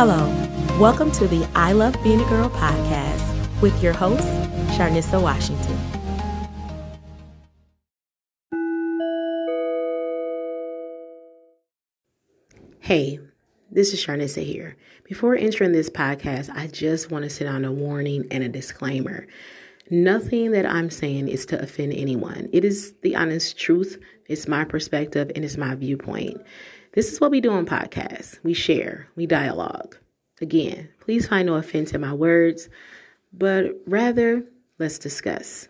Hello, welcome to the I Love Being a Girl podcast with your host, Sharnissa Washington. Hey, this is Sharnissa here. Before entering this podcast, I just want to sit on a warning and a disclaimer. Nothing that I'm saying is to offend anyone. It is the honest truth, it's my perspective, and it's my viewpoint. This is what we do on podcasts. We share, we dialogue. Again, please find no offense in my words, but rather, let's discuss.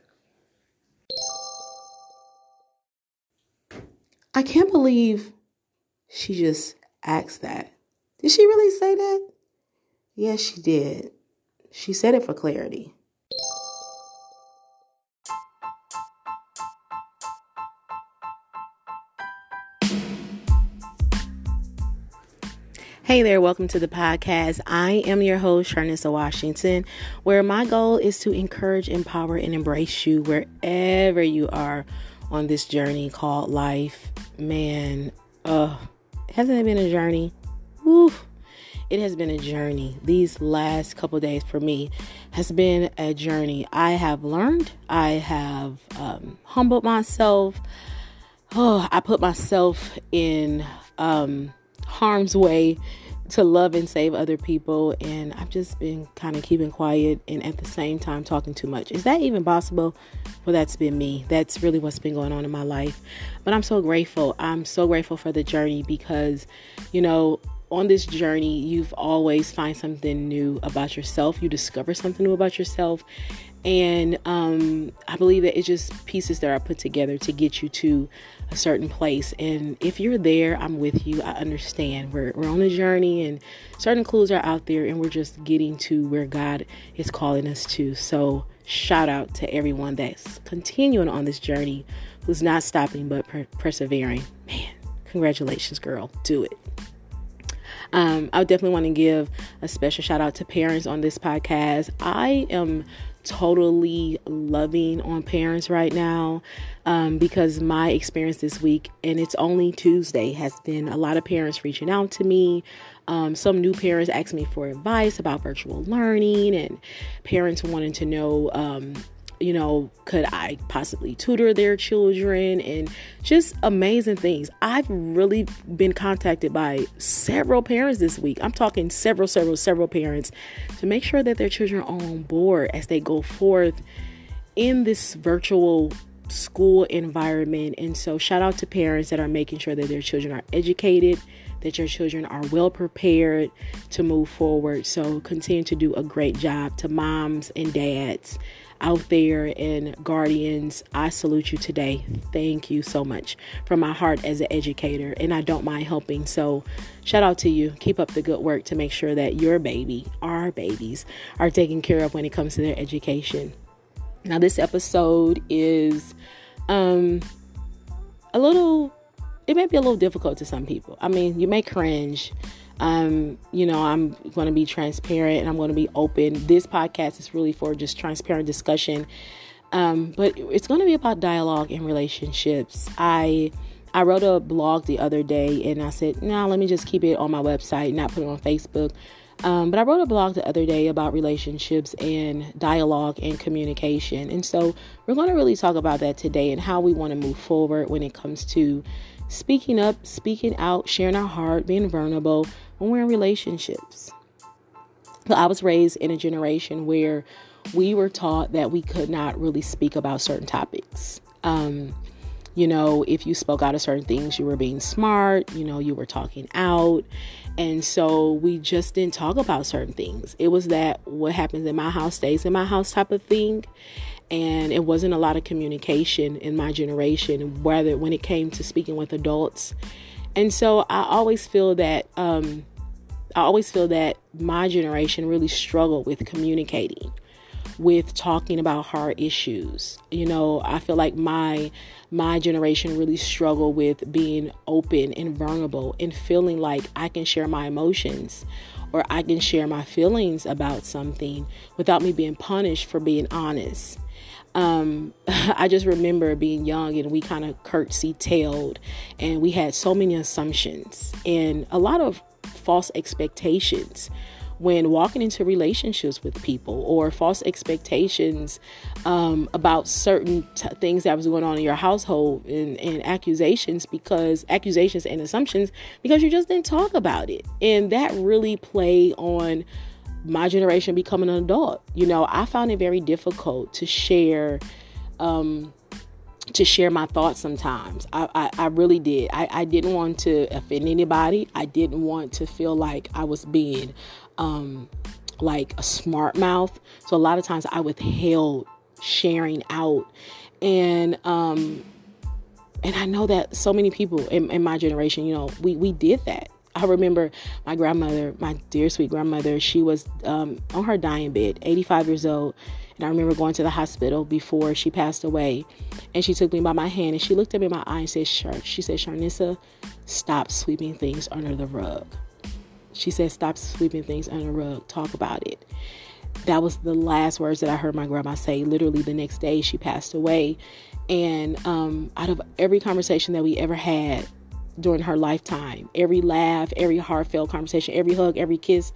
I can't believe she just asked that. Did she really say that? Yes, she did. She said it for clarity. Hey there, welcome to the podcast. I am your host, Sharnissa Washington, where my goal is to encourage, empower, and embrace you wherever you are on this journey called life. Man, uh, hasn't it been a journey? It has been a journey. These last couple days for me has been a journey. I have learned, I have um, humbled myself. Oh, I put myself in um, harm's way to love and save other people and I've just been kind of keeping quiet and at the same time talking too much. Is that even possible? Well, that's been me. That's really what's been going on in my life. But I'm so grateful. I'm so grateful for the journey because, you know, on this journey, you've always find something new about yourself. You discover something new about yourself. And um, I believe that it's just pieces that are put together to get you to a certain place. And if you're there, I'm with you. I understand. We're, we're on a journey and certain clues are out there, and we're just getting to where God is calling us to. So, shout out to everyone that's continuing on this journey, who's not stopping but per- persevering. Man, congratulations, girl. Do it. Um, I definitely want to give a special shout out to parents on this podcast. I am totally loving on parents right now um, because my experience this week, and it's only Tuesday, has been a lot of parents reaching out to me. Um, some new parents asking me for advice about virtual learning, and parents wanting to know um, you know, could I possibly tutor their children and just amazing things. I've really been contacted by several parents this week. I'm talking several, several, several parents to make sure that their children are on board as they go forth in this virtual school environment. And so, shout out to parents that are making sure that their children are educated, that your children are well prepared to move forward. So, continue to do a great job to moms and dads out there and guardians, I salute you today. Thank you so much from my heart as an educator, and I don't mind helping. So, shout out to you. Keep up the good work to make sure that your baby, our babies, are taken care of when it comes to their education. Now, this episode is um, a little, it may be a little difficult to some people. I mean, you may cringe um, you know, I'm going to be transparent and I'm going to be open. This podcast is really for just transparent discussion. Um, but it's going to be about dialogue and relationships. I I wrote a blog the other day and I said, "No, nah, let me just keep it on my website, not put it on Facebook." Um, but I wrote a blog the other day about relationships and dialogue and communication. And so we're going to really talk about that today and how we want to move forward when it comes to speaking up, speaking out, sharing our heart, being vulnerable, when we're in relationships. I was raised in a generation where we were taught that we could not really speak about certain topics. Um, you know, if you spoke out of certain things, you were being smart, you know, you were talking out. And so we just didn't talk about certain things. It was that what happens in my house stays in my house type of thing. And it wasn't a lot of communication in my generation, whether when it came to speaking with adults and so I always feel that um, I always feel that my generation really struggled with communicating, with talking about hard issues. You know, I feel like my my generation really struggled with being open and vulnerable and feeling like I can share my emotions or I can share my feelings about something without me being punished for being honest um, I just remember being young and we kind of curtsy tailed and we had so many assumptions. And a lot of false expectations when walking into relationships with people or false expectations um, about certain t- things that was going on in your household and, and accusations because accusations and assumptions because you just didn't talk about it. And that really played on my generation becoming an adult. You know i found it very difficult to share um, to share my thoughts sometimes. I, I, I really did. I, I didn't want to offend anybody. I didn't want to feel like I was being um, like a smart mouth. So a lot of times I withheld sharing out. And um, and I know that so many people in, in my generation, you know, we, we did that. I remember my grandmother, my dear sweet grandmother, she was um, on her dying bed, 85 years old and I remember going to the hospital before she passed away. And she took me by my hand and she looked at me in my eye and said, She said, Sharnissa, stop sweeping things under the rug. She said, Stop sweeping things under the rug. Talk about it. That was the last words that I heard my grandma say. Literally the next day, she passed away. And um, out of every conversation that we ever had, during her lifetime. Every laugh, every heartfelt conversation, every hug, every kiss.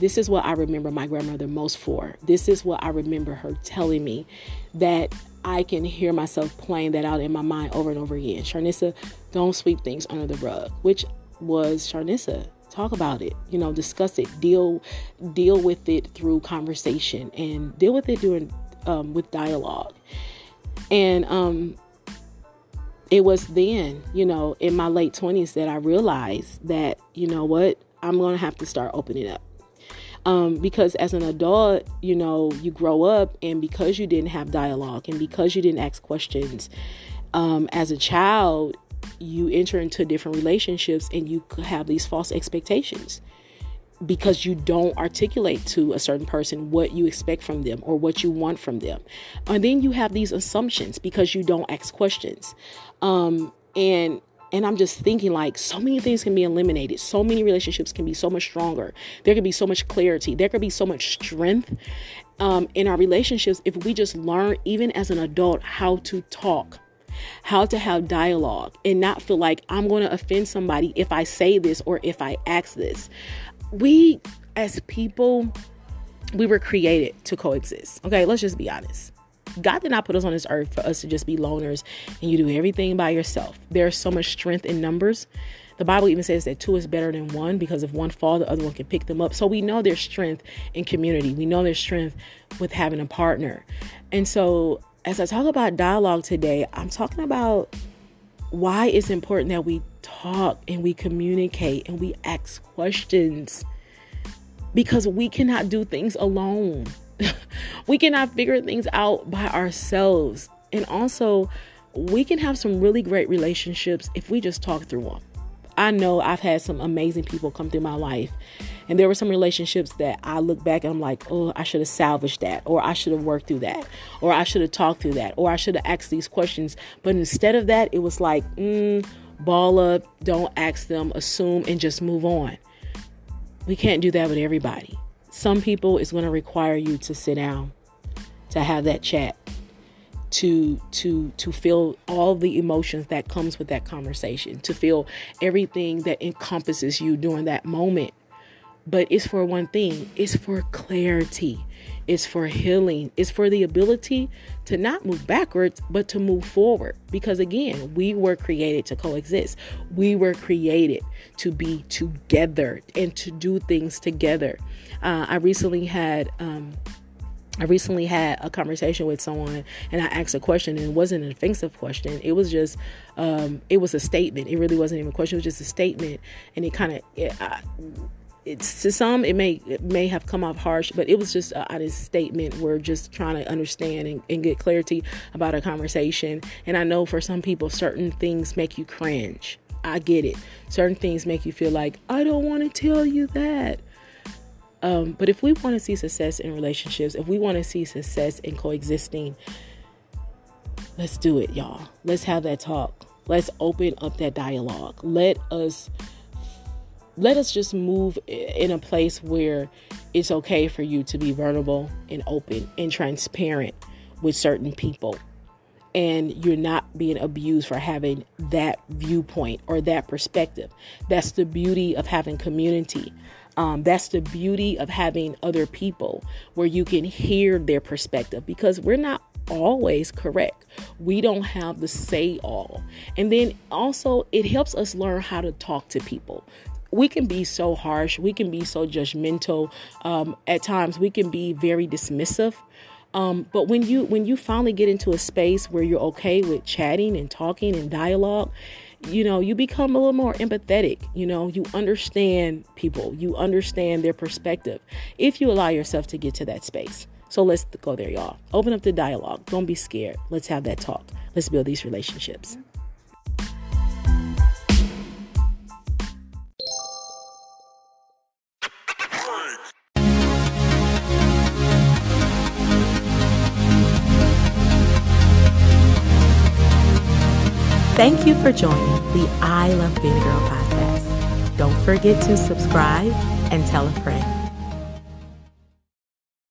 This is what I remember my grandmother most for. This is what I remember her telling me that I can hear myself playing that out in my mind over and over again. Sharnissa, don't sweep things under the rug, which was Sharnissa. Talk about it, you know, discuss it, deal deal with it through conversation and deal with it during um, with dialogue. And um, it was then, you know, in my late 20s that I realized that, you know what, I'm going to have to start opening up. Um, because as an adult, you know, you grow up, and because you didn't have dialogue and because you didn't ask questions, um, as a child, you enter into different relationships and you have these false expectations because you don't articulate to a certain person what you expect from them or what you want from them. And then you have these assumptions because you don't ask questions. Um, and and I'm just thinking like so many things can be eliminated. So many relationships can be so much stronger. There could be so much clarity. There could be so much strength um, in our relationships if we just learn, even as an adult, how to talk, how to have dialogue, and not feel like I'm going to offend somebody if I say this or if I ask this we as people, we were created to coexist. Okay, let's just be honest. God did not put us on this earth for us to just be loners and you do everything by yourself. There's so much strength in numbers. The Bible even says that two is better than one because if one fall, the other one can pick them up. So we know there's strength in community. We know there's strength with having a partner. And so as I talk about dialogue today, I'm talking about why it's important that we talk and we communicate and we ask questions because we cannot do things alone. we cannot figure things out by ourselves. And also, we can have some really great relationships if we just talk through them. I know I've had some amazing people come through my life. And there were some relationships that I look back and I'm like, oh, I should have salvaged that, or I should have worked through that, or I should have talked through that, or I should have asked these questions. But instead of that, it was like, mm, ball up, don't ask them, assume, and just move on. We can't do that with everybody. Some people it's going to require you to sit down, to have that chat, to to to feel all the emotions that comes with that conversation to feel everything that encompasses you during that moment but it's for one thing it's for clarity it's for healing it's for the ability to not move backwards but to move forward because again we were created to coexist we were created to be together and to do things together uh, i recently had um, I recently had a conversation with someone and I asked a question and it wasn't an offensive question. It was just, um, it was a statement. It really wasn't even a question. It was just a statement. And it kind of, it's to some, it may, it may have come off harsh, but it was just a honest statement. We're just trying to understand and, and get clarity about a conversation. And I know for some people, certain things make you cringe. I get it. Certain things make you feel like, I don't want to tell you that. Um, but if we want to see success in relationships, if we want to see success in coexisting, let's do it, y'all. Let's have that talk. Let's open up that dialogue. Let us let us just move in a place where it's okay for you to be vulnerable and open and transparent with certain people. and you're not being abused for having that viewpoint or that perspective. That's the beauty of having community. Um, that's the beauty of having other people where you can hear their perspective because we're not always correct. We don't have the say all. And then also, it helps us learn how to talk to people. We can be so harsh, we can be so judgmental. Um, at times, we can be very dismissive. Um, but when you when you finally get into a space where you're okay with chatting and talking and dialogue, you know, you become a little more empathetic. You know, you understand people, you understand their perspective if you allow yourself to get to that space. So let's go there, y'all. Open up the dialogue. Don't be scared. Let's have that talk. Let's build these relationships. Thank you for joining the I Love Being a Girl podcast. Don't forget to subscribe and tell a friend.